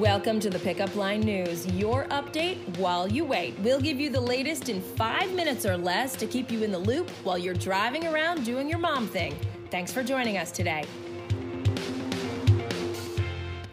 Welcome to the Pickup Line News, your update while you wait. We'll give you the latest in five minutes or less to keep you in the loop while you're driving around doing your mom thing. Thanks for joining us today.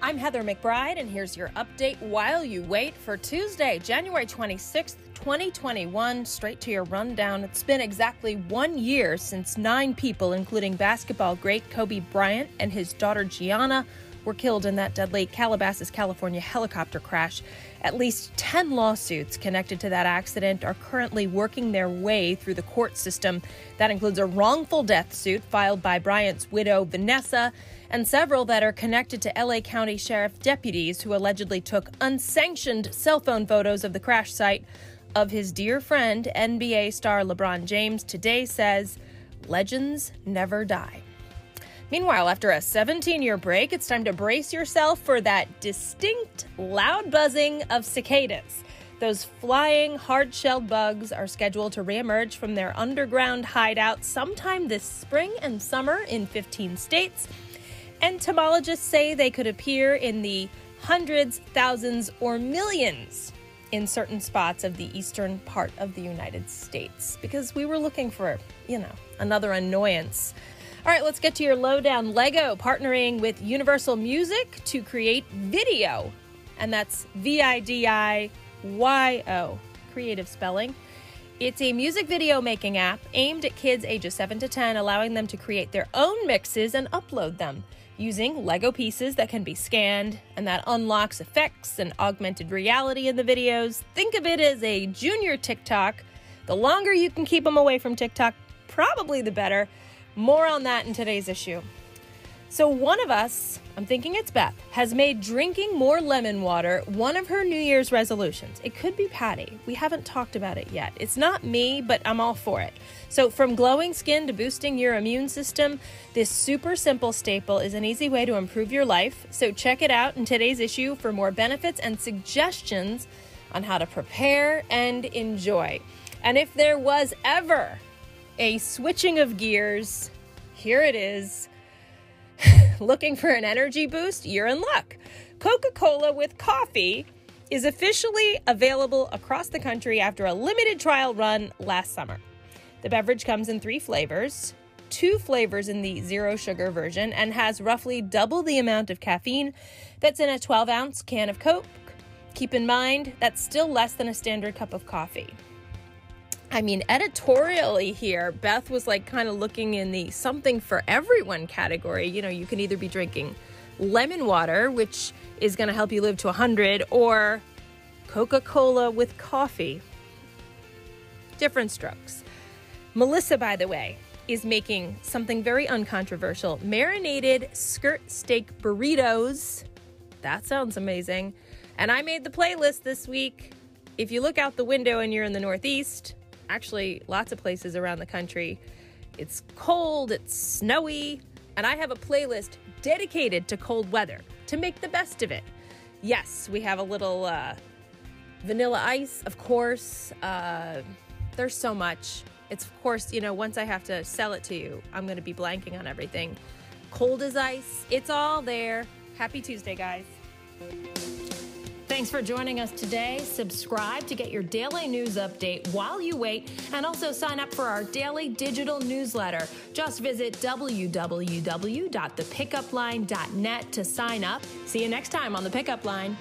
I'm Heather McBride, and here's your update while you wait for Tuesday, January 26th, 2021. Straight to your rundown. It's been exactly one year since nine people, including basketball great Kobe Bryant and his daughter Gianna, were killed in that deadly Calabasas, California helicopter crash. At least 10 lawsuits connected to that accident are currently working their way through the court system. That includes a wrongful death suit filed by Bryant's widow, Vanessa, and several that are connected to LA County Sheriff deputies who allegedly took unsanctioned cell phone photos of the crash site of his dear friend, NBA star LeBron James. Today says, Legends never die. Meanwhile, after a 17 year break, it's time to brace yourself for that distinct, loud buzzing of cicadas. Those flying, hard shelled bugs are scheduled to reemerge from their underground hideout sometime this spring and summer in 15 states. Entomologists say they could appear in the hundreds, thousands, or millions in certain spots of the eastern part of the United States because we were looking for, you know, another annoyance. All right, let's get to your lowdown. Lego partnering with Universal Music to create Vidiyo, and that's V I D I Y O, creative spelling. It's a music video making app aimed at kids ages 7 to 10, allowing them to create their own mixes and upload them using Lego pieces that can be scanned, and that unlocks effects and augmented reality in the videos. Think of it as a junior TikTok. The longer you can keep them away from TikTok, probably the better. More on that in today's issue. So, one of us, I'm thinking it's Beth, has made drinking more lemon water one of her New Year's resolutions. It could be Patty. We haven't talked about it yet. It's not me, but I'm all for it. So, from glowing skin to boosting your immune system, this super simple staple is an easy way to improve your life. So, check it out in today's issue for more benefits and suggestions on how to prepare and enjoy. And if there was ever a switching of gears. Here it is. Looking for an energy boost? You're in luck. Coca Cola with coffee is officially available across the country after a limited trial run last summer. The beverage comes in three flavors two flavors in the zero sugar version and has roughly double the amount of caffeine that's in a 12 ounce can of Coke. Keep in mind, that's still less than a standard cup of coffee. I mean, editorially here, Beth was like kind of looking in the something for everyone category. You know, you can either be drinking lemon water, which is going to help you live to 100, or Coca Cola with coffee. Different strokes. Melissa, by the way, is making something very uncontroversial marinated skirt steak burritos. That sounds amazing. And I made the playlist this week. If you look out the window and you're in the Northeast, actually lots of places around the country. It's cold, it's snowy, and I have a playlist dedicated to cold weather to make the best of it. Yes, we have a little uh, vanilla ice, of course. Uh, there's so much. It's, of course, you know, once I have to sell it to you, I'm going to be blanking on everything. Cold as ice, it's all there. Happy Tuesday, guys. Thanks for joining us today. Subscribe to get your daily news update while you wait, and also sign up for our daily digital newsletter. Just visit www.thepickupline.net to sign up. See you next time on The Pickup Line.